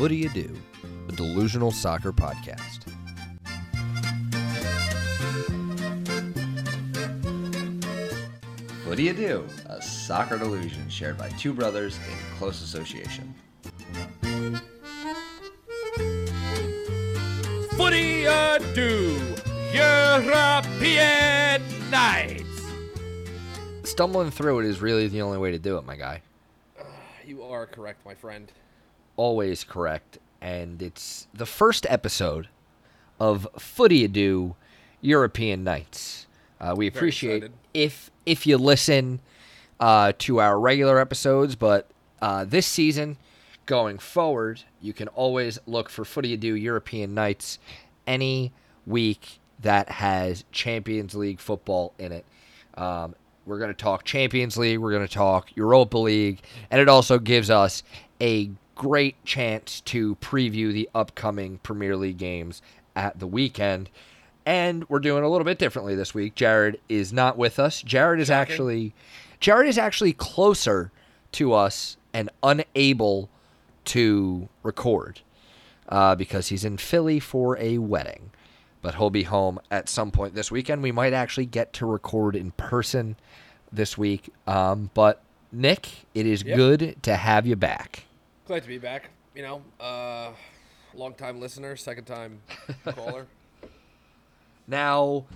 What Do You Do, a delusional soccer podcast. What do you do? A soccer delusion shared by two brothers in close association. Footy do European nights. Stumbling through it is really the only way to do it, my guy. You are correct, my friend. Always correct. And it's the first episode of Footy Do European Nights. Uh, we appreciate if if you listen uh, to our regular episodes, but uh, this season going forward, you can always look for Footy Do European Nights any week that has Champions League football in it. Um, we're going to talk Champions League, we're going to talk Europa League, and it also gives us a great chance to preview the upcoming Premier League games at the weekend. And we're doing a little bit differently this week. Jared is not with us. Jared is actually Jared is actually closer to us and unable to record uh, because he's in Philly for a wedding. But he'll be home at some point this weekend. We might actually get to record in person this week. Um, but Nick, it is Yep. good to have you back. Glad to be back. You know, uh, long time listener, second time caller. Now,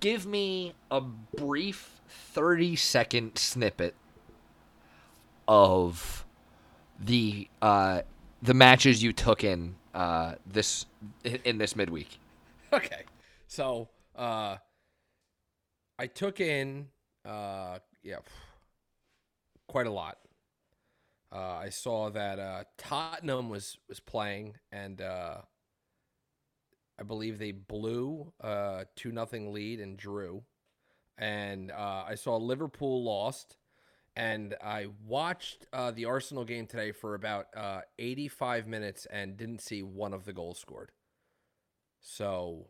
give me a brief 30 second snippet of the uh, the matches you took in uh, this in this midweek. okay, so uh, I took in uh, yeah, quite a lot. Uh, I saw that uh, Tottenham was was playing, and uh, I believe they blew a two nothing lead and drew. And uh, I saw Liverpool lost, and I watched uh, the Arsenal game today for about uh, 85 minutes and didn't see one of the goals scored. So,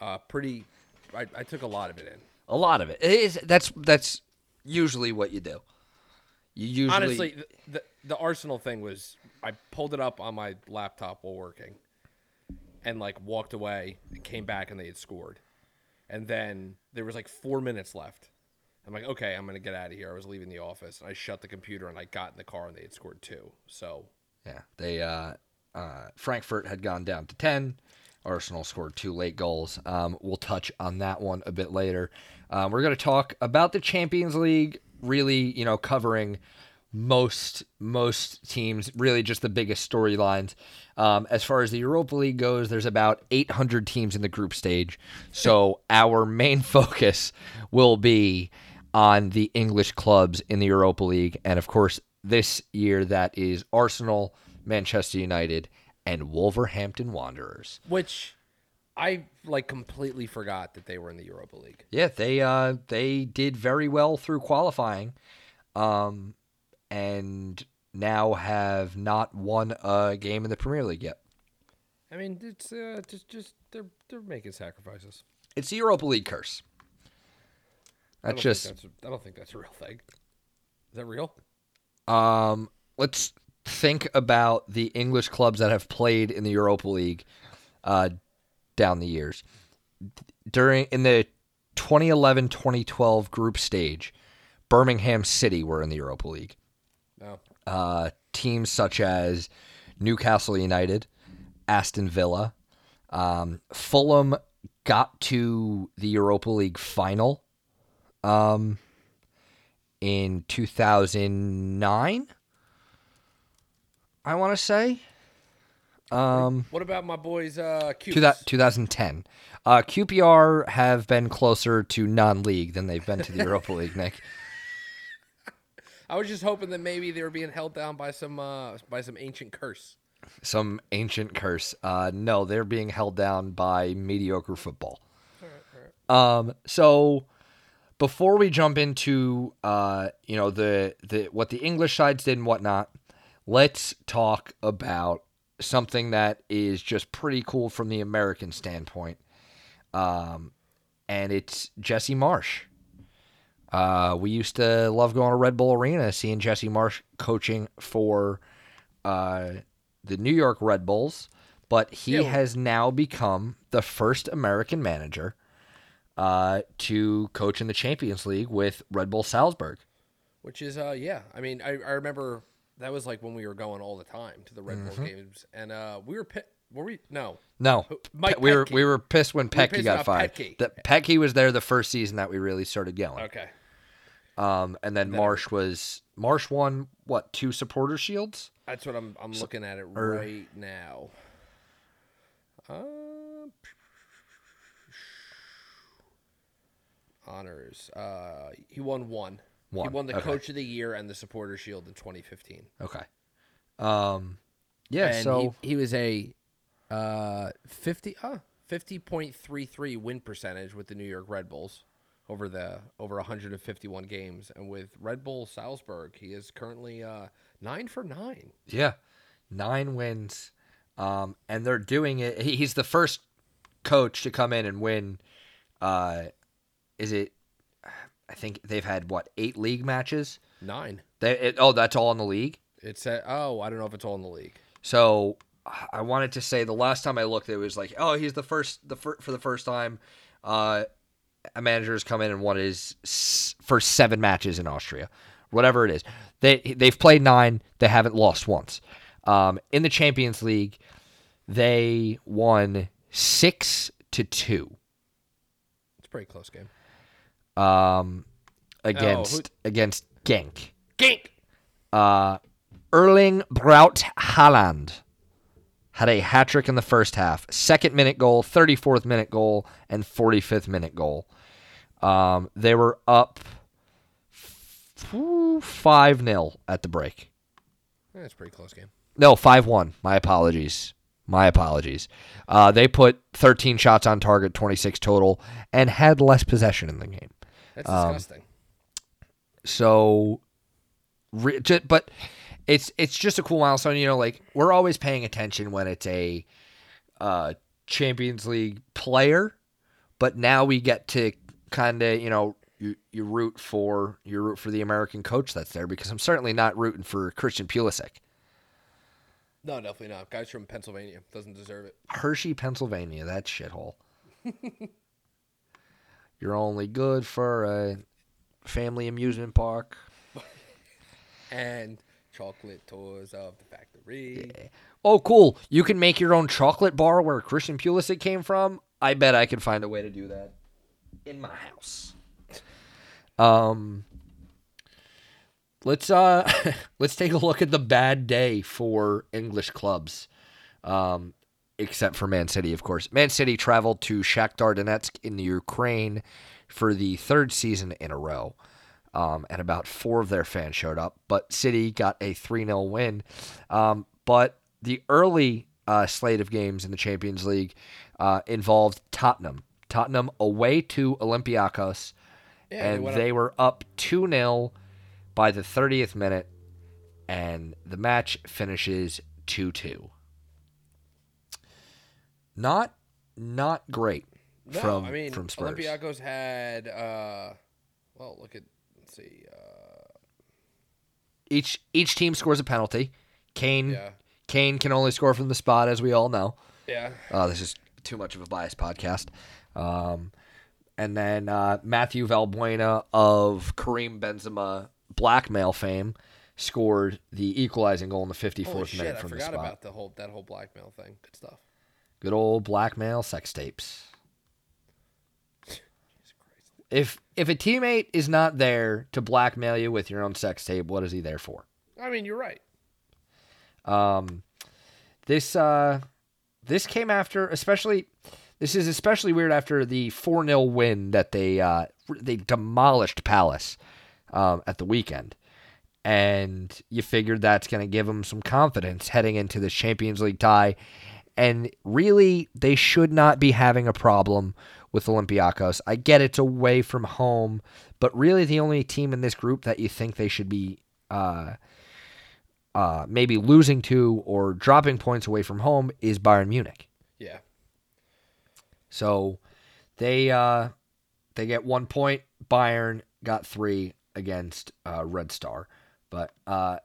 uh, pretty. I, I took a lot of it in. A lot of it. it is, that's that's usually what you do. You usually Honestly, the, the the Arsenal thing was I pulled it up on my laptop while working, and like walked away and came back and they had scored, and then there was like four minutes left. I'm like, okay, I'm gonna get out of here. I was leaving the office and I shut the computer and I got in the car and they had scored two. So Yeah, they uh, uh, Frankfurt had gone down to ten. Arsenal scored two late goals. Um, we'll touch on that one a bit later. Um, we're going to talk about the Champions League, really, you know, covering most most teams, really just the biggest storylines. Um, as far as the Europa League goes, there's about 800 teams in the group stage, so our main focus will be on the English clubs in the Europa League, and of course, this year that is Arsenal, Manchester United, and Wolverhampton Wanderers. which I like completely forgot that they were in the Europa League. Yeah, they uh they did very well through qualifying, um, and now have not won a game in the Premier League yet. I mean, it's uh, just just they're they're making sacrifices. It's the Europa League curse. That's don't just that's I don't think that's a real thing. Is that real? um. Let's think about the English clubs that have played in the Europa League, uh, down the years. During in the 2011-2012 group stage, Birmingham City were in the Europa League. No. uh, teams such as Newcastle United, Aston Villa, um, Fulham got to the Europa League final um, in 2009. I want to say. Um, What about my boys? Uh, two thou- 2010. Uh, QPR have been closer to non-league than they've been to the Europa League, Nick. I was just hoping that maybe they were being held down by some uh, by some ancient curse. some ancient curse. Uh, no, they're being held down by mediocre football. Um, so before we jump into uh, you know the the what the English sides did and whatnot, let's talk about something that is just pretty cool from the American standpoint. Um, and it's Jesse Marsch. Uh, we used to love going to Red Bull Arena, seeing Jesse Marsch coaching for uh, the New York Red Bulls, but he Yeah. has now become the first American manager uh, to coach in the Champions League with Red Bull Salzburg. Which is uh yeah. I mean, I, I remember that was like when we were going all the time to the Red Mm-hmm. Bull games, and uh we were pi- were we no No, Mike we were we were pissed when We Petke pissed got fired. Petke. The, Petke was there the first season that we really started yelling. okay Um, and then Then- Marsch was Marsch won what two supporter shields? that's what I'm I'm looking at it or- right now. Uh, honors. Uh, he won one. One, He won the okay. Coach of the Year and the Supporter Shield in 2015. Okay. Um, yeah. and so he, he was a uh 50 uh 50.33 win percentage with the New York Red Bulls over the over 151 games and with Red Bull Salzburg he is currently uh 9 for 9. Yeah, nine wins, um, and they're doing it. He, he's the first coach to come in and win. Uh, is it? I think they've had what eight league matches. 9. They it, oh, that's all in the league. It's at, oh, I don't know if it's all in the league. So I wanted to say the last time I looked, it was like, oh, he's the first, the fir- for the first time, uh, a manager has come in and won his s- first seven matches in Austria, whatever it is. They they've played nine, they haven't lost once. Um, in the Champions League, they won six to two It's a pretty close game. Um, against against Genk. Gink. Uh, Erling Braut Haaland had a hat trick in the first half. Second minute goal, 34th minute goal, and 45th minute goal. Um, they were up 5 0 at the break. That's a pretty close game. No, 5 1. My apologies. My apologies. Uh, they put 13 shots on target, 26 total, and had less possession in the game. That's Um, disgusting. So, re- but it's it's just a cool milestone. You know, like we're always paying attention when it's a uh, Champions League player, but now we get to kind of you know you you root for you root for the American coach that's there because I'm certainly not rooting for Christian Pulisic. no, definitely not. Guys from Pennsylvania doesn't deserve it. Hershey, Pennsylvania, that shithole. You're only good for a family amusement park. And chocolate tours of the factory. Oh, cool. You can make your own chocolate bar where Christian Pulisic came from. I bet I could find a way to do that in my house. Um let's uh let's take a look at the bad day for English clubs. Um except for Man City, of course. Man City traveled to Shakhtar Donetsk in the Ukraine for the third season in a row. Um, and about four of their fans showed up, but City got a 3 0 win. Um, but the early uh, slate of games in the Champions League uh, involved Tottenham. Tottenham away to Olympiacos, Yeah, and they were up 2 0 by the 30th minute, and the match finishes 2 2. Not not great No, from I mean, from Spurs. Olympiacos had, uh, well, look at, let's see, uh, Each each team scores a penalty. Kane yeah, Kane can only score from the spot, as we all know. yeah, Uh, this is too much of a biased podcast. Um, and then uh, Mathieu Valbuena of Karim Benzema blackmail fame scored the equalizing goal in the 54th Holy shit, minute I from the forgot spot. about the whole, that whole blackmail thing. Good stuff. Good old blackmail sex tapes. If if a teammate is not there to blackmail you with your own sex tape, what is he there for? I mean, you're right. Um, this uh, this came after, especially. This is especially weird after the four 0 win that they uh, they demolished Palace um, at the weekend, and you figured that's going to give them some confidence heading into this Champions League tie. And really, they should not be having a problem with Olympiacos. I get it's away from home, but really, the only team in this group that you think they should be uh, uh, maybe losing to or dropping points away from home is Bayern Munich. Yeah. So they uh, they get one point. Bayern got three against uh, Red Star, but uh,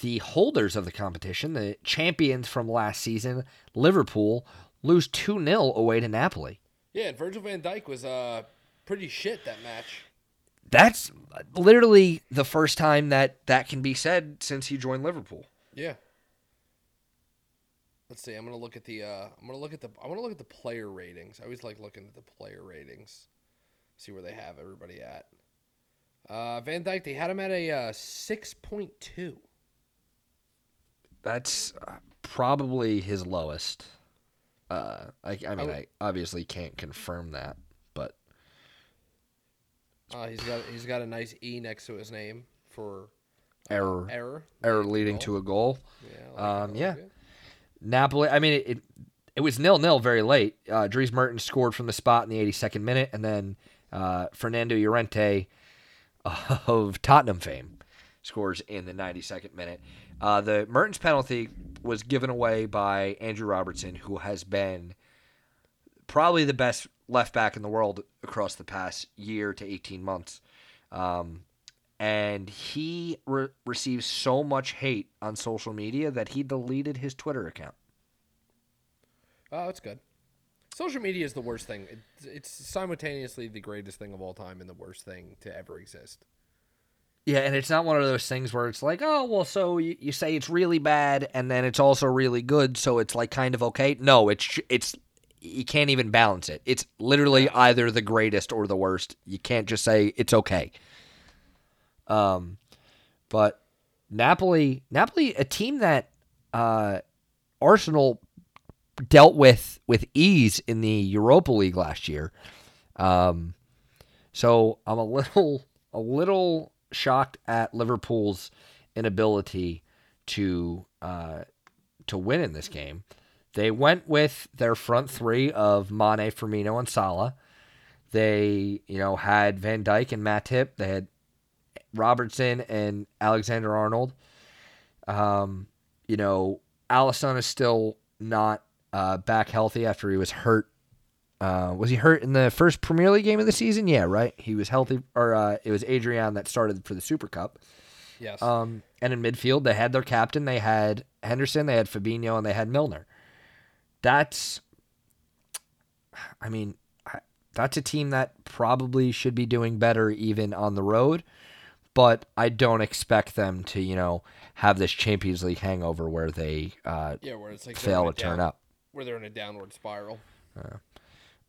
the holders of the competition, the champions from last season, Liverpool, lose 2 0 away to Napoli. Yeah, and Virgil van Dijk was uh pretty shit that match. That's literally the first time that that can be said since he joined Liverpool. Yeah. Let's see. I'm gonna look at the. Uh, I'm gonna look at the. I want to look at the player ratings. I always like looking at the player ratings. See where they have everybody at. Uh, Van Dijk, they had him at a uh, six point two. That's uh, probably his lowest. Uh, I, I mean, would- I obviously can't confirm that, but Uh, he's got he's got a nice E next to his name for error error. error leading to a goal. Yeah. Like Um, yeah. Napoli. I mean, it it, it was nil nil very late. Uh, Dries Mertens scored from the spot in the 82nd minute, and then uh, Fernando Llorente of Tottenham fame scores in the 92nd minute. Uh, the Mertens penalty was given away by Andrew Robertson, who has been probably the best left back in the world across the past year to 18 months. Um, and he re- receives so much hate on social media that he deleted his Twitter account. Oh, that's good. Social media is the worst thing. It's, it's simultaneously the greatest thing of all time and the worst thing to ever exist. Yeah, and it's not one of those things where it's like, oh, well, so you, you say it's really bad, and then it's also really good, so it's like kind of okay. No, it's it's you can't even balance it. It's literally either the greatest or the worst. You can't just say it's okay. Um, but Napoli, Napoli, a team that uh, Arsenal dealt with with ease in the Europa League last year. Um, so I'm a little a little shocked at Liverpool's inability to uh, to win in this game. They went with their front three of Mane, Firmino, and Salah. They, you know, had Van Dijk and Matip. They had Robertson and Alexander Arnold. Um, you know, Alisson is still not uh, back healthy after he was hurt. Uh, was he hurt in the first Premier League game of the season? Yeah, right. He was healthy, or uh, it was Adrian that started for the Super Cup. Yes. Um, and in midfield, they had their captain. They had Henderson. They had Fabinho, and they had Milner. That's, I mean, that's a team that probably should be doing better even on the road. But I don't expect them to, you know, have this Champions League hangover where they uh, yeah, where it's like fail to turn down- up. Where they're in a downward spiral.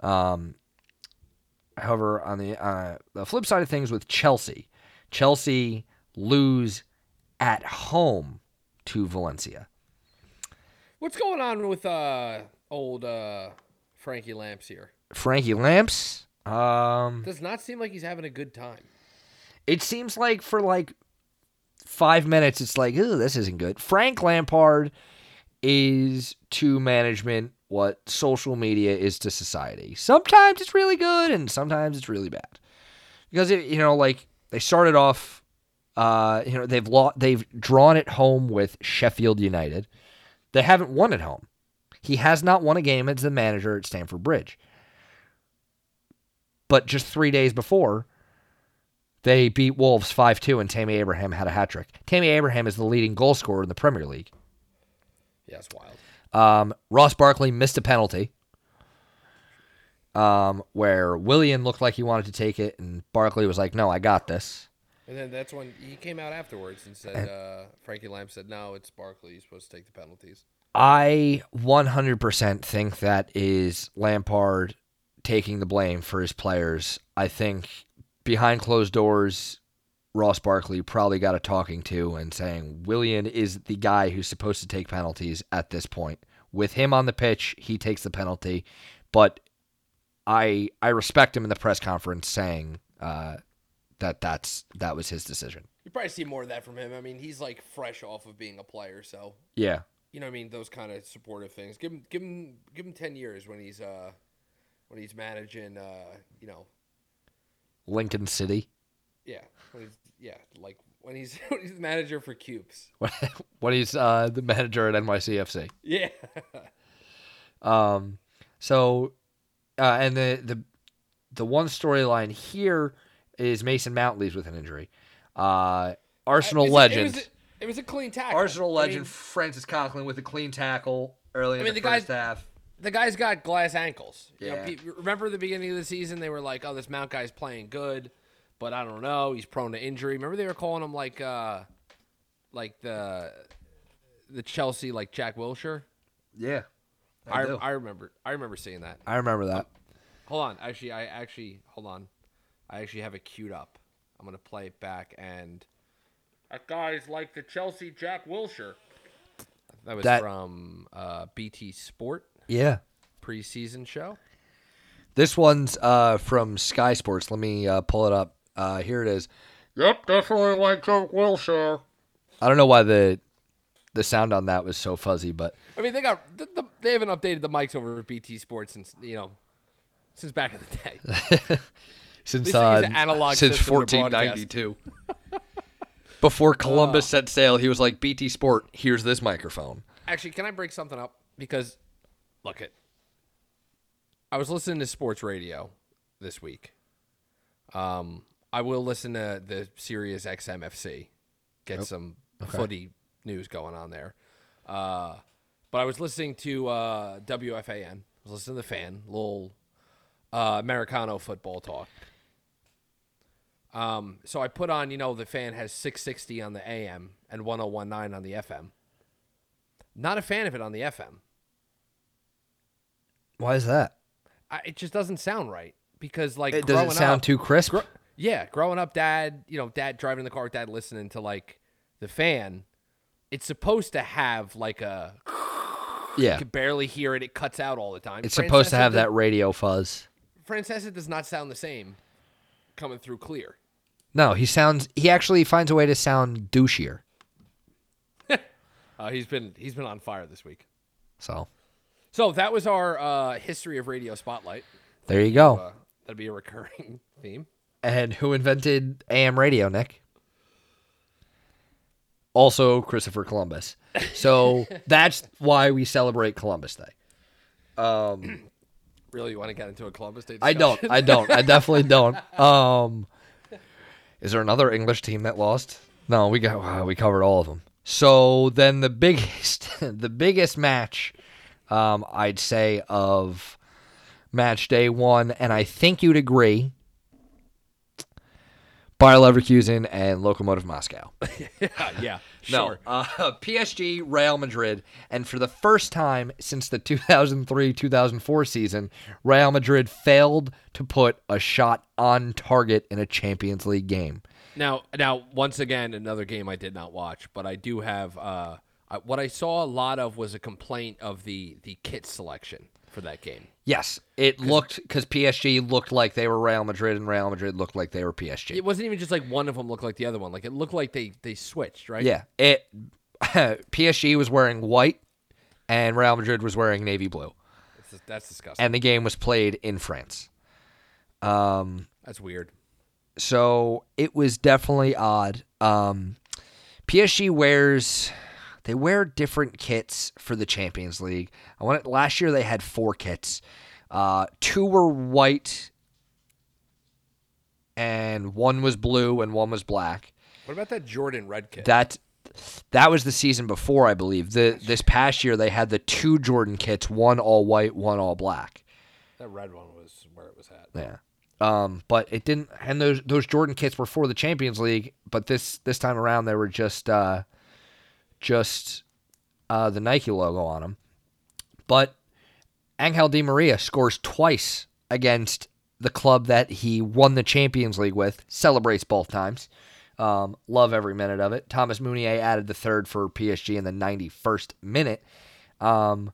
Um, however, on the uh, the flip side of things with Chelsea, Chelsea lose at home to Valencia. What's going on with uh old uh Frankie Lamps here? Frankie Lamps. Um, Does not seem like he's having a good time. it seems like for like five minutes, it's like, ooh, this isn't good. Frank Lampard is to management what social media is to society. Sometimes it's really good, and sometimes it's really bad. Because it, you know, like they started off, uh, you know, they've they've drawn at home with Sheffield United. They haven't won at home. He has not won a game as the manager at Stamford Bridge. But just three days before, they beat Wolves 5 2, and Tammy Abraham had a hat trick. Tammy Abraham is the leading goal scorer in the Premier League. Yeah, it's wild. Um, Ross Barkley missed a penalty um, where Willian looked like he wanted to take it, and Barkley was like, no, I got this. And then that's when he came out afterwards and said, uh, Frankie Lamp said, no, it's Barkley. He's supposed to take the penalties. I 100% think that is Lampard taking the blame for his players. I think behind closed doors, Ross Barkley probably got a talking to and saying Willian is the guy who's supposed to take penalties at this point. With him on the pitch, he takes the penalty, but I I respect him in the press conference saying uh, that that's that was his decision. You probably see more of that from him. I mean, he's like fresh off of being a player, so Yeah, you know what I mean. Those kind of supportive things. Give him, give him, give him ten years when he's uh when he's managing. Uh, you know, Lincoln City. yeah, when he's yeah, like when he's when he's the manager for Cubes. when he's uh, the manager at NYCFC. Yeah, Um, so, uh, and the the the one storyline here is Mason Mount leaves with an injury. Uh, Arsenal Is it- legend. It was, It was a clean tackle. Arsenal I legend mean, Francis Coquelin with a clean tackle early in I mean, the, the first guy's- half. the guy's got glass ankles. You know, Yeah. remember the beginning of the season? They were like, "Oh, this Mount guy's playing good, but I don't know. He's prone to injury." Remember they were calling him like, uh, like the the Chelsea like Jack Wilshere. Yeah, I, I. I remember. I remember seeing that. I remember that. Hold on. Actually, I actually hold on. I actually have it queued up. I'm gonna play it back and. That guy's like the Chelsea Jack Wilshere. That was That- from uh, BT Sport Yeah. preseason show. This one's uh, from Sky Sports. Let me uh, pull it up. Uh, here it is. Yep, definitely like Jack Wilshere. I don't know why the the sound on that was so fuzzy, but I mean, they got the, the, they haven't updated the mics over at BT Sports since you know since back in the day. since These uh, analog since system to broadcast. 1492. Before Columbus set sail, he was like, "BT Sport, here's this microphone." Actually, can I break something up? Because look it. I was listening to sports radio this week. Um, I will listen to the Sirius XMFC, get some footy news going on there. Uh, but I was listening to uh, WFAN. I was listening to the fan, little uh, Americano football talk. Um, so I put on, you know, the fan has 660 on the AM and 1019 on the FM. Not a fan of it on the FM. Why is that? I, it just doesn't sound right because, like, It doesn't sound up, too crisp? gr- yeah, growing up, dad, you know, dad driving in the car dad listening to like the fan. It's supposed to have like a yeah, you can barely hear it. It cuts out all the time. it's supposed to have does- that radio fuzz. Francesa does not sound the same coming through clear. No, he sounds. He actually finds a way to sound douchier. Uh, he's been he's been on fire this week. So So that was our uh, history of radio spotlight. there you go. Uh, that'd be a recurring theme. And who invented AM radio, Nick? Also Christopher Columbus. So that's why we celebrate Columbus Day. Um, Really, you want to get into a Columbus Day? I don't. I don't. I definitely don't. Um, is there another English team that lost? No, we got wow, we covered all of them. So then the biggest the biggest match um, I'd say of match day 1 and I think you'd agree Bayer Leverkusen and Lokomotiv Moscow. yeah, yeah, No, uh, PSG, Real Madrid, and for the first time since the 2003-2004 season, Real Madrid failed to put a shot on target in a Champions League game. Now, now, once again, another game I did not watch, but I do have. Uh, I, what I saw a lot of was a complaint of the the kit selection for that game. Yes, it looked because PSG looked like they were Real Madrid, and Real Madrid looked like they were PSG. It wasn't even just like one of them looked like the other one. Like it looked like they they switched, right? Yeah, it. PSG was wearing white, and Real Madrid was wearing navy blue, That's, that's disgusting. and the game was played in France. Um, that's weird. so it was definitely odd. Um, PSG wears they wear different kits for the Champions League. I want it. last year they had four kits. Uh, two were white, and one was blue, and one was black. What about that Jordan red kit? That that was the season before, I believe. The this past year they had the two Jordan kits, one all white, one all black. that red one was where it was at. Yeah. Um, but it didn't, and those those Jordan kits were for the Champions League. But this this time around, they were just uh, just uh, the Nike logo on them. But Angel Di Maria scores twice against the club that he won the Champions League with. Celebrates both times. Um, love every minute of it. Thomas Meunier added the third for PSG in the 91st minute. Um,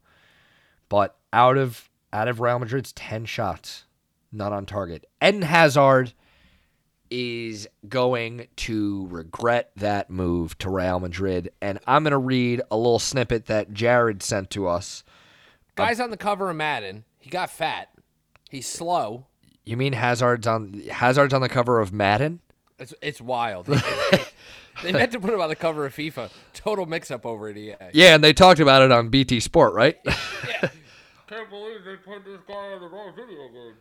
but out of out of Real Madrid's 10 shots, not on target. Eden Hazard is going to regret that move to Real Madrid. And I'm going to read a little snippet that Jared sent to us. Guy's on the cover of Madden. He got fat. He's slow. You mean Hazard's on Hazard's on the cover of Madden? It's it's wild. they meant to put him on the cover of FIFA. Total mix up over at EA. Yeah, and they talked about it on BT Sport, right? Can't believe they put this guy on the wrong video game.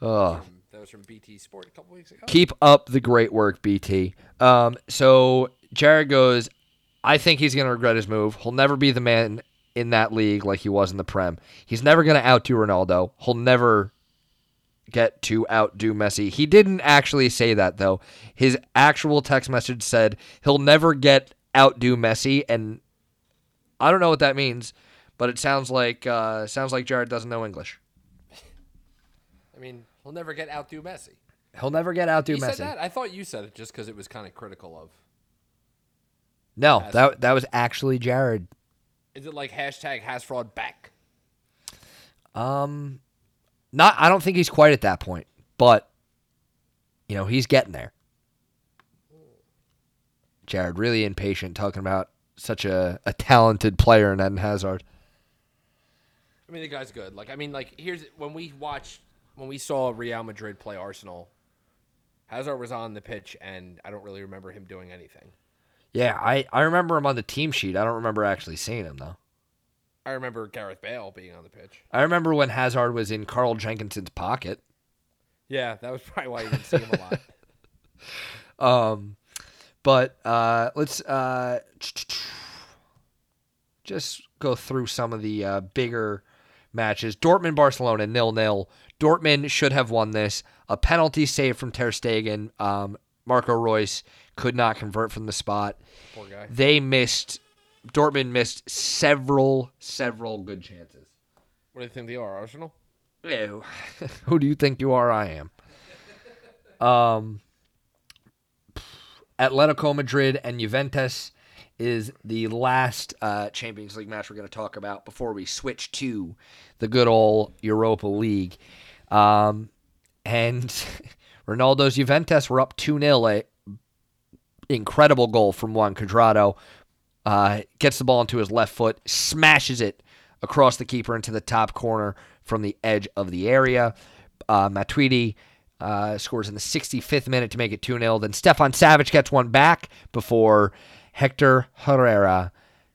Oh. That was from BT Sport a couple weeks ago. Keep up the great work, BT. Um, so Jared goes, I think he's going to regret his move. He'll never be the man in that league like he was in the Prem. He's never going to outdo Ronaldo. He'll never get to outdo Messi. He didn't actually say that, though. His actual text message said he'll never get outdo Messi, and I don't know what that means, but it sounds like uh, sounds like Jared doesn't know English. I mean, he'll never get outdo Messi. He'll never get outdo You Messi. said that? I thought you said it just because it was kind of critical of. No, Has- that that was actually Jared. Is it like hashtag has fraud back? Um, not. I don't think he's quite at that point, but you know he's getting there. Jared really impatient talking about such a, a talented player in Eden Hazard. I mean, the guy's good. Like, I mean, like here's when we watched when we saw Real Madrid play Arsenal. Hazard was on the pitch, and I don't really remember him doing anything. Yeah, I, I remember him on the team sheet. I don't remember actually seeing him though. I remember Gareth Bale being on the pitch. I remember when Hazard was in Carl Jenkinson's pocket. Yeah, that was probably why you didn't see him a lot. Um, but uh, let's uh, just go through some of the uh, bigger matches. Dortmund Barcelona nil nil. Dortmund should have won this. A penalty save from Ter Stegen. Um, Marco Reus could not convert from the spot. Poor guy. They missed. Dortmund missed several, several good chances. What do you think they are? Arsenal? Ew. Who do you think you are? I am. Um, Atletico Madrid and Juventus is the last uh, Champions League match we're going to talk about before we switch to the good old Europa League. Um, and Ronaldo's Juventus were up 2 0. A incredible goal from Juan Cuadrado. Uh, gets the ball into his left foot, smashes it across the keeper into the top corner from the edge of the area. Uh, Matuidi uh, scores in the 65th minute to make it 2 0. Then Stefan Savić gets one back before Hector Herrera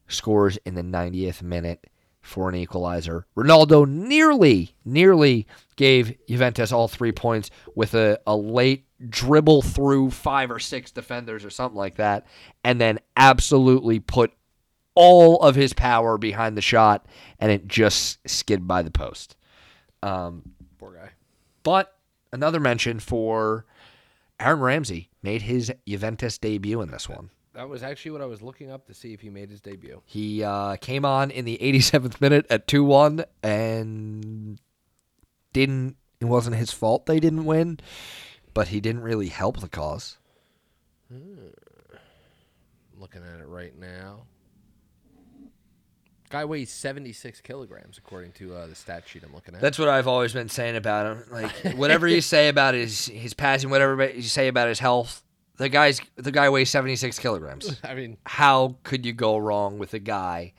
scores in the 90th minute for an equalizer. Ronaldo nearly, nearly gave Juventus all three points with a, a late dribble through five or six defenders or something like that, and then absolutely put all of his power behind the shot, and it just skid by the post. Um, Poor guy. but another mention for Aaron Ramsey made his Juventus debut in this one. That was actually what I was looking up to see if he made his debut. He uh, came on in the 87th minute at 2 1 and didn't, it wasn't his fault they didn't win, but he didn't really help the cause. Looking at it right now. Guy weighs 76 kilograms, according to uh, the stat sheet I'm looking at. That's what I've always been saying about him. Like, whatever you say about his, his passing, whatever you say about his health, the guy's the guy weighs 76 kilograms. I mean, How could you go wrong with a guy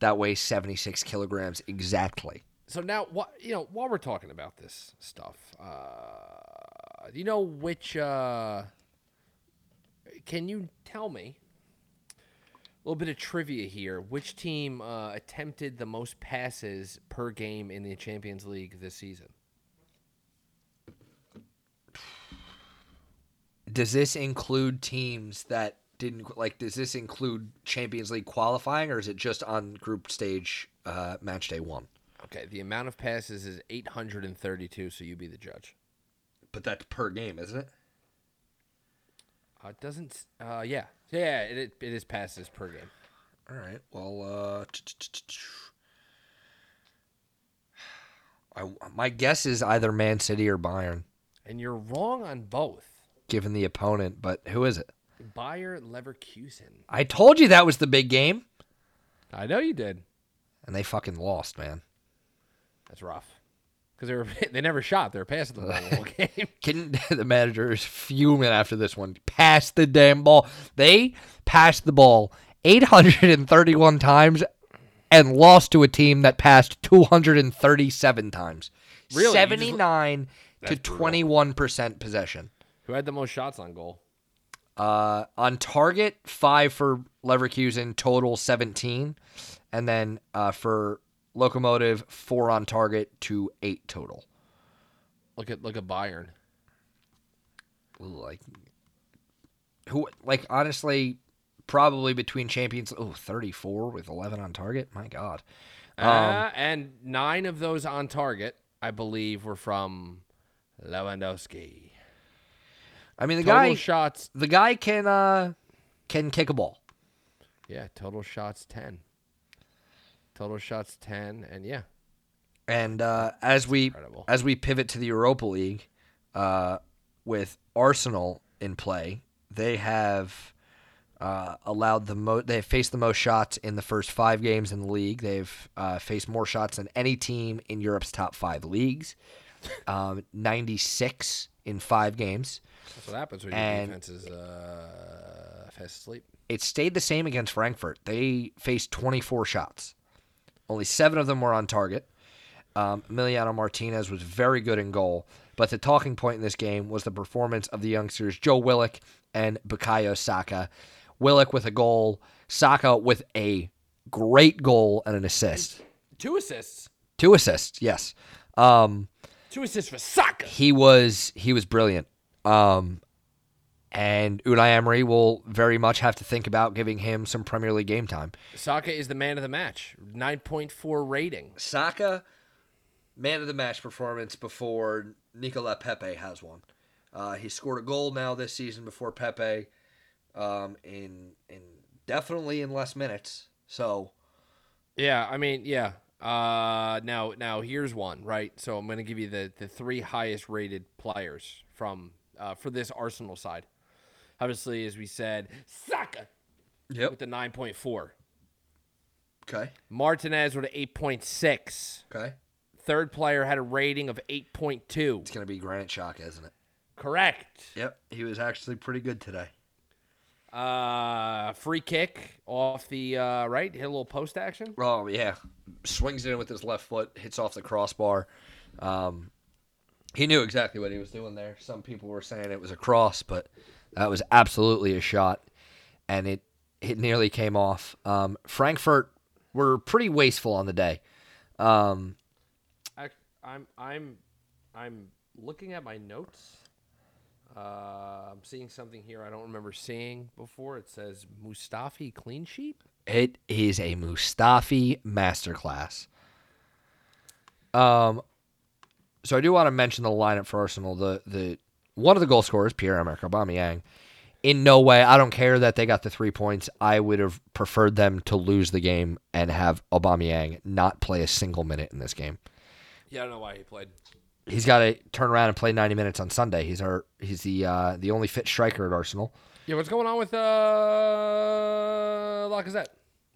that weighs 76 kilograms exactly? so now what you know while we're talking about this stuff uh do you know which uh can you tell me a little bit of trivia here which team uh, attempted the most passes per game in the champions league this season Does this include teams that didn't like? Does this include Champions League qualifying, or is it just on group stage uh, match day one? okay the amount of passes is 832 so you be the judge But that's per game, isn't it? uh, it doesn't uh yeah yeah it, it is passes per game All right. Well, uh, I, my guess is either Man City or Bayern, and you're wrong on both given the opponent. But who is it? Bayer Leverkusen I told you that was the big game, I know you did and they fucking lost, man. That's rough. Because they were they never shot. They were passing the ball the whole game. Can the manager is fuming after this one? Pass the damn ball. They passed the ball 831 times and lost to a team that passed 237 times. Really? You just- 79 to 21% possession. Who had the most shots on goal? Uh, on target, five for Leverkusen, total 17. And then uh, for Lokomotiv, four on target to eight total. Look at look at Bayern. Like who? Like honestly, probably between champions. Oh, 34 with 11 on target. My God. Um, Uh, and nine of those on target, I believe, were from Lewandowski. I mean, the Total guy, shots, the guy can uh can kick a ball. yeah, total shots ten. Total shots ten, and yeah, And uh, as we incredible. as we pivot to the Europa League, uh, with Arsenal in play, they have uh, allowed the most. they have faced the most shots in the first five games in the league. They've uh, faced more shots than any team in Europe's top five leagues. Um, Ninety six in five games. That's what happens when your and- defense is uh, fast asleep. It stayed the same against Frankfurt. They faced 24 shots. Only seven of them were on target. Um, Emiliano Martinez was very good in goal, but the talking point in this game was the performance of the youngsters Joe Willock and Bukayo Saka. Willock with a goal, Saka with a great goal and an assist. Two assists. Two assists, yes. Um, Two assists for Saka. he was he was brilliant. Um, and Unai Emery will very much have to think about giving him some Premier League game time. Saka is the man of the match. Nine point four rating. Saka, man of the match performance before Nicola Pepe has one. Uh, he scored a goal now this season before Pepe, um, in in definitely in less minutes. So Yeah, I mean, yeah. Uh, now, now here's one, right? So I'm going to give you the the three highest rated players from uh, for this Arsenal side. Obviously, as we said, Saka yep, with the nine point four, okay, Martinez with an eight point six. okay. Third player had a rating of eight point two. It's gonna be Granit Xhaka, isn't it? Correct. Yep, he was actually pretty good today. Uh, free kick off the uh, right, hit a little post action. Oh yeah, swings in with his left foot, hits off the crossbar. Um, he knew exactly what he was doing there. Some people were saying it was a cross, but that was absolutely a shot, and it it nearly came off. Um, Frankfurt were pretty wasteful on the day. Um, Ac- I'm I'm I'm looking at my notes. Uh, I'm seeing something here I don't remember seeing before. It says Mustafi clean sheet. It is a Mustafi masterclass. Um, so I do want to mention the lineup for Arsenal. The the one of the goal scorers, Pierre Emerick Aubameyang. In no way, I don't care that they got the three points. I would have preferred them to lose the game and have Aubameyang not play a single minute in this game. Yeah, I don't know why he played. He's got to turn around and play 90 minutes on Sunday. He's our he's the uh, the only fit striker at Arsenal. Yeah, what's going on with uh Lacazette?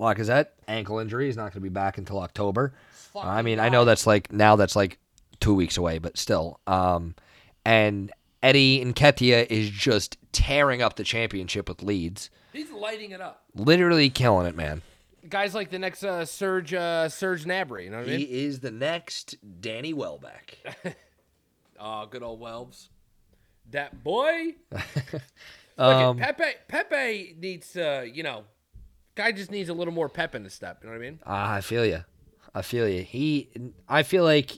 Lacazette ankle injury. He's not going to be back until October. Fucking I mean, I know that's like now that's like two weeks away, but still. Um, and Eddie Nketiah is just tearing up the championship with Leeds, he's lighting it up. literally killing it, man. Guys like the next uh, Serge uh, Serge Gnabry. You know what I mean? He is the next Danny Welbeck. Oh, good old Welbs. That boy. Um, Pepe Pepe needs to, you know, guy just needs a little more pep in the step. You know what I mean? Ah, I feel you. I feel you. He, I feel like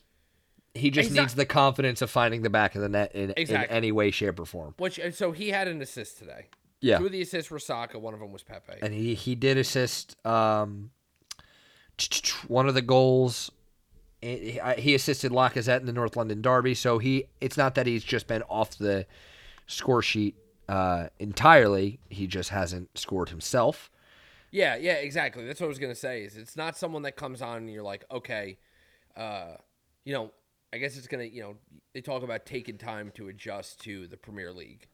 he just He's not- needs the confidence of finding the back of the net in, in any way, shape, or form. Which and so he had an assist today. Yeah, Two of the assists were Saka. One of them was Pepe. and he he did assist um, one of the goals. He he assisted Lacazette in the North London derby, so he it's not that he's just been off the score sheet uh, entirely. He just hasn't scored himself. Yeah, yeah, exactly. That's what I was gonna say. Is it's not someone that comes on and you're like, okay, uh, you know, I guess it's gonna, you know, they talk about taking time to adjust to the Premier League,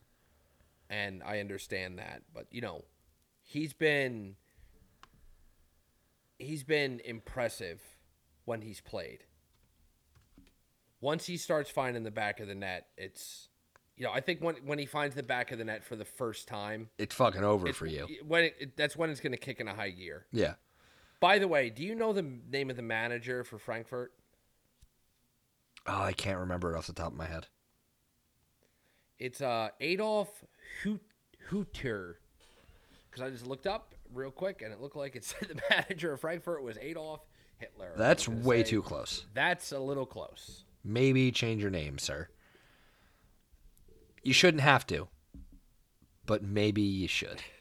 and I understand that, but you know, he's been he's been impressive when he's played. Once he starts finding the back of the net, it's you know, I think when when he finds the back of the net for the first time, It's fucking over it's- for you. When it, it- that's when it's going to kick in a high gear. Yeah. By the way, do you know the name of the manager for Frankfurt? Oh, I can't remember it off the top of my head. It's uh, Adolf Hutter. Because I just looked up real quick, and it looked like it said the manager of Frankfurt was Adolf Hitler. That's way say, too close. That's a little close. Maybe change your name, sir. You shouldn't have to, but maybe you should.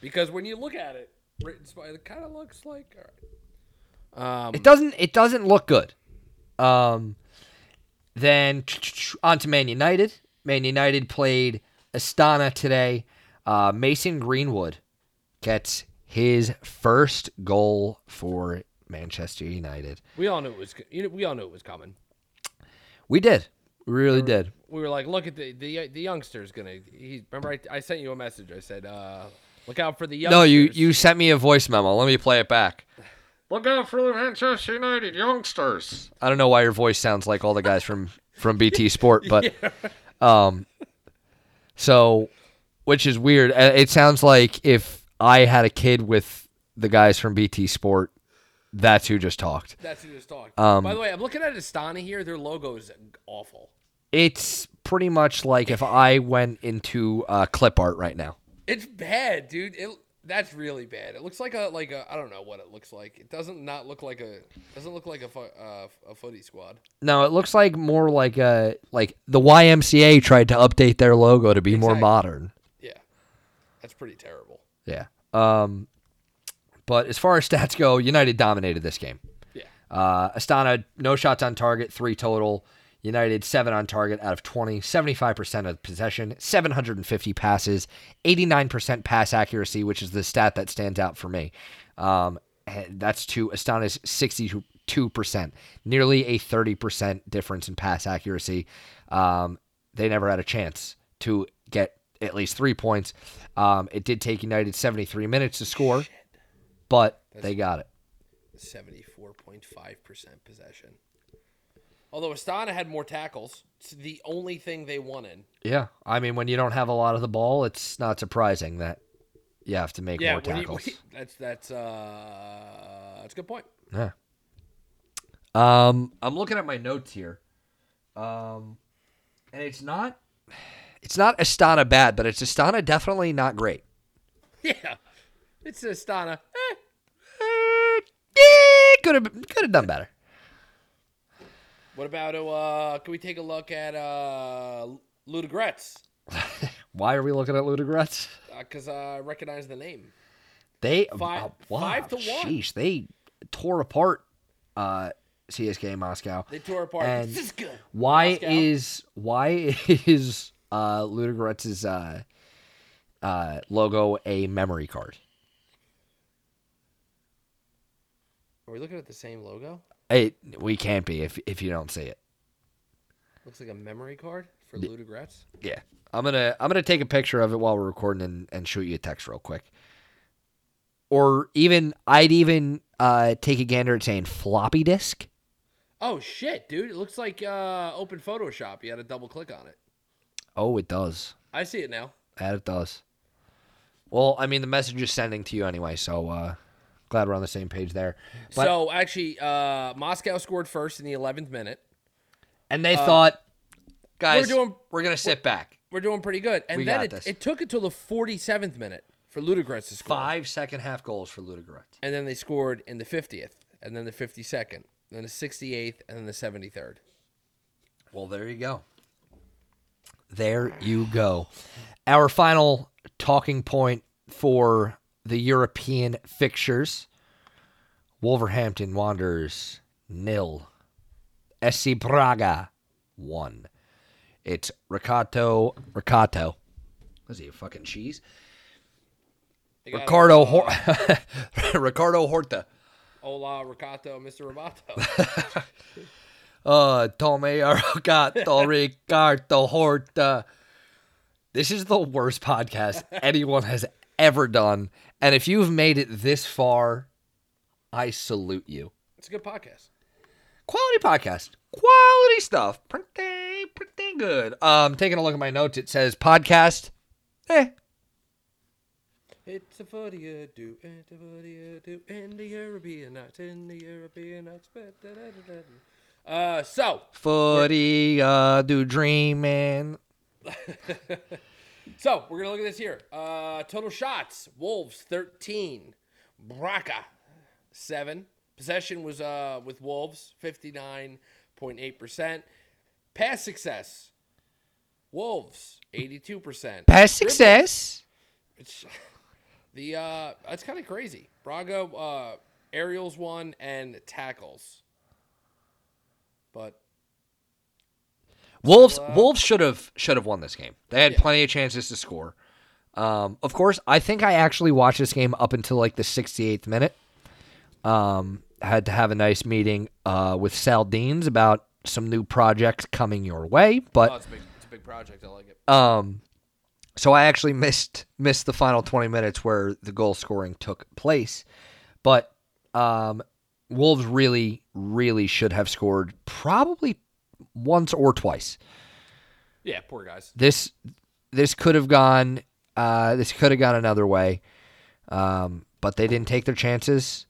Because when you look at it, written spy, it kind of looks like. All right. Um, It doesn't. It doesn't look good. Um, then on to Man United. Man United played Astana today. Uh, Mason Greenwood gets his first goal for Manchester United. we all knew it was. You know, we all knew it was coming. We did. We really did. We were like, look at the the the youngster's gonna. He remember I, I sent you a message. I said, uh, look out for the youngsters. No, you you sent me a voice memo. Let me play it back. Look out for the Manchester United youngsters. I don't know why your voice sounds like all the guys from from BT Sport, but um, so which is weird. Uh, It sounds like if I had a kid with the guys from BT Sport, that's who just talked. That's who just talked. Um, By the way, I'm looking at Astana here. Their logo is awful. It's pretty much like if I went into uh, clip art right now. It's bad, dude. It that's really bad. It looks like a like a I don't know what it looks like. It doesn't not look like a doesn't look like a fo- uh, a footy squad. No, it looks like more like a like the YMCA tried to update their logo to be more modern. Yeah, that's pretty terrible. Yeah. Um, but as far as stats go, United dominated this game. Yeah, Uh, Astana, no shots on target, three total. United, seven on target out of 20, 75% of possession, 750 passes, 89% pass accuracy, which is the stat that stands out for me. Um, that's to Astana's 62%, nearly a 30% difference in pass accuracy. Um, they never had a chance to get at least three points. Um, it did take United 73 minutes to score, but they got it. seventy four point five percent possession. Although Astana had more tackles, it's the only thing they wanted. Yeah, I mean, when you don't have a lot of the ball, it's not surprising that you have to make Yeah, more when you- tackles. that's that's uh that's a good point. yeah. Um, I'm looking at my notes here, um, and it's not, it's not Astana bad, but it's Astana definitely not great. Yeah, it's Astana. Eh, Uh, yeah, could have could have done better. What about uh? Can we take a look at uh Ludogorets? Why are we looking at Ludogorets? Because uh, I recognize the name. They Five- uh, wow, five to one. Sheesh, they tore apart uh, CSKA Moscow. They tore apart. And this is good. Why Moscow. is why is uh Ludogorets' uh uh logo a memory card? Are we looking at the same logo? It we can't be if if you don't see it. Looks like a memory card for Ludogorets. Yeah. I'm gonna I'm gonna take a picture of it while we're recording and, and shoot you a text real quick. Or even I'd even uh take a gander at saying floppy disk. Oh shit, dude! It looks like uh, open Photoshop. You had to double click on it. Oh, it does. I see it now. That it does. Well, I mean the message is sending to you anyway, so uh glad we're on the same page there. But so actually, uh, Moscow scored first in the 11th minute. and they thought guys we're doing- we're gonna sit back. We're doing pretty good, and We then it, it took until the 47th minute for Ludogorets to score, Five second half goals for Ludogorets. and then they scored in the 50th, and then the 52nd, then the 68th, and then the 73rd. Well, there you go. There you go. Our final talking point for the European fixtures Wolverhampton Wanderers nil. SC Braga one. It's Ricardo Ricardo. Was he a fucking cheese? Ricardo Hor- Ricardo Horta. Hola, Ricato, Mr. Rovato. Uh, Tome Ricardo Ricardo Horta. This is the worst podcast anyone has ever done. And if you've made it this far, I salute you. it's a good podcast. Quality podcast. Quality stuff. Pretty, pretty good. Um, taking a look at my notes, it says podcast. Eh. It's a footy do, it's a footy do, in the European nights, in the European nights. Uh, so, Footy, uh, do dreaming. so we're gonna look at this here. Uh, total shots: Wolves thirteen, Braga seven. Possession was uh with Wolves fifty nine point eight percent. Pass success: Wolves, 82%. Past success. It's, the uh, that's kind of crazy. Braga, uh, aerials one and tackles, but Wolves uh, Wolves should have should have won this game. They had Yeah. plenty of chances to score. Um, of course, I think I actually watched this game up until like the 68th minute. Um, had to have a nice meeting uh, with Saldines about some new projects coming your way, but oh, it's a big, it's a big project. I like it. um, so I actually missed missed the final 20 minutes where the goal scoring took place. But um, Wolves really, really should have scored probably once or twice. Yeah, poor guys. This this could have gone uh, this could have gone another way, um, but they didn't take their chances,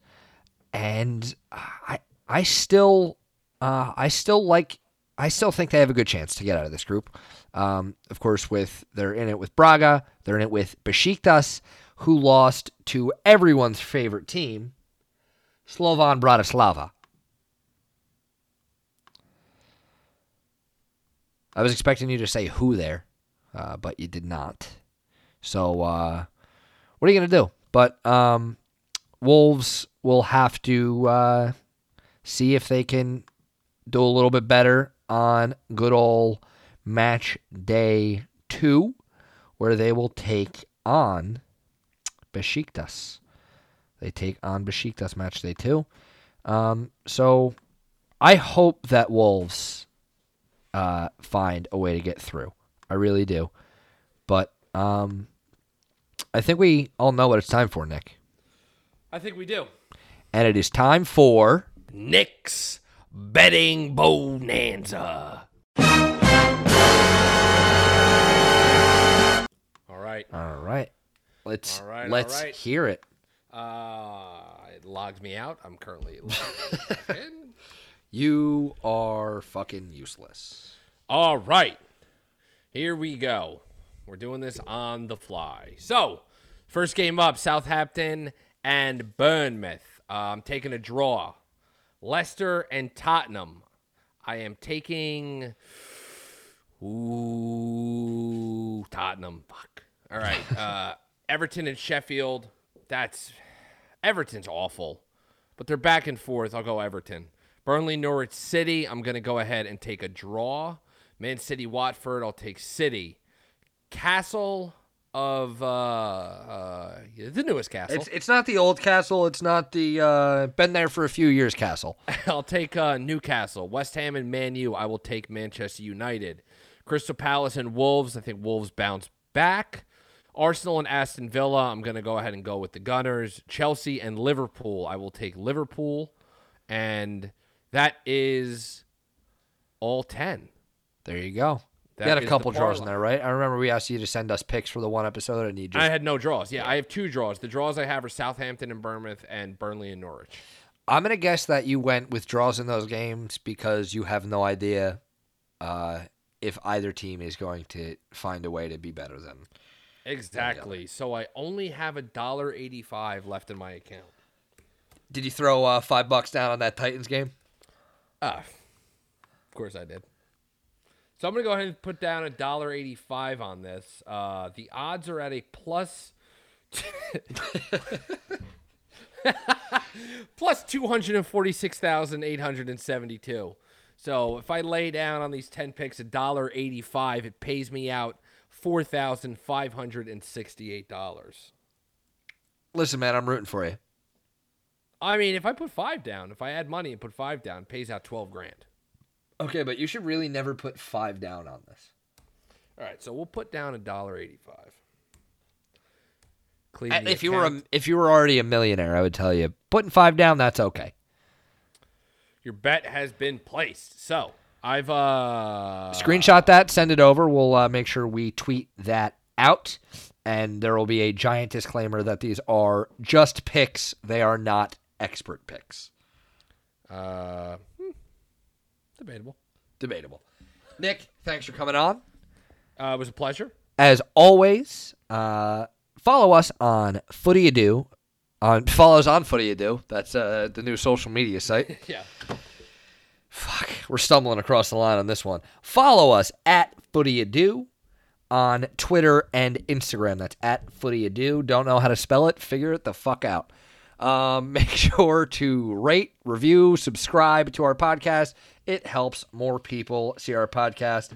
and I I still uh, I still like I still think they have a good chance to get out of this group. Um, of course, with they're in it with Braga, they're in it with Besiktas, who lost to everyone's favorite team, Slovan Bratislava. I was expecting you to say who there, uh, but you did not. So, uh, what are you going to do? But um, Wolves will have to uh, see if they can do a little bit better on good old match day two, where they will take on Besiktas. They take on Besiktas match day two. Um, so I hope that Wolves uh, find a way to get through. I really do. But um, I think we all know what it's time for, Nick. I think we do. And it is time for. Nick's betting bonanza. All right. All right. Let's All right, let's right. hear it. Uh, it logs me out. I'm currently logged in. You are fucking useless. All right. Here we go. We're doing this on the fly. So, first game up Southampton and Bournemouth. Uh, I'm taking a draw. Leicester and Tottenham. I am taking. Ooh, Tottenham. Fuck. All right. Uh, Everton and Sheffield. That's. Everton's awful, but they're back and forth. I'll go Everton. Burnley, Norwich City. I'm going to go ahead and take a draw. Man City, Watford. I'll take City. Castle of uh, uh the newest castle. It's it's not the old castle. It's not the uh, been there for a few years castle. I'll take uh, Newcastle, West Ham, and Man U. I will take Manchester United, Crystal Palace and Wolves. I think Wolves bounce back. Arsenal and Aston Villa. I'm going to go ahead and go with the Gunners. Chelsea and Liverpool. I will take Liverpool, and that is all ten. There you go. That you had a couple draws in there, right? I remember we asked you to send us picks for the one episode, and you just. I had no draws. Yeah, I have two draws. The draws I have are Southampton and Bournemouth, and Burnley and Norwich. I'm gonna guess that you went with draws in those games because you have no idea uh, if either team is going to find a way to be better than. Exactly. So I only have a dollar eighty-five left in my account. Did you throw uh, five bucks down on that Titans game? Ah, of course I did. So I'm gonna go ahead and put down a dollar eighty-five on this. Uh, the odds are at a plus. plus 246,872. So if I lay down on these 10 picks a dollar 85, it pays me out $4,568. Listen, man, I'm rooting for you. I mean, if I put 5 down, if I add money and put 5 down, it pays out 12 grand. Okay, but you should really never put five down on this. All right, so we'll put down a dollar 85. Clean the If you were a, if you were already a millionaire, I would tell you putting five down. That's okay. your bet has been placed. So, I've uh Screenshot that, send it over. We'll uh, make sure we tweet that out, and there will be a giant disclaimer that these are just picks. They are not expert picks. uh hmm, debatable. Debatable. Nick, thanks for coming on. Uh, it was a pleasure. As always, uh, follow us on Footy Ado. On follow us on Footy Ado. That's uh, the new social media site. Yeah. Fuck. we're stumbling across the line on this one. Follow us at FootyAdo on Twitter and Instagram. That's at FootyAdo. Don't know how to spell it? Figure it the fuck out. Um, make sure to rate, review, subscribe to our podcast. It helps more people see our podcast.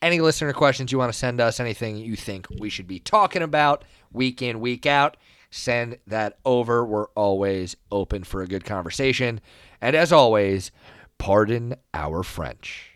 Any listener questions you want to send us, anything you think we should be talking about week in, week out, send that over. We're always open for a good conversation. And as always, pardon our French.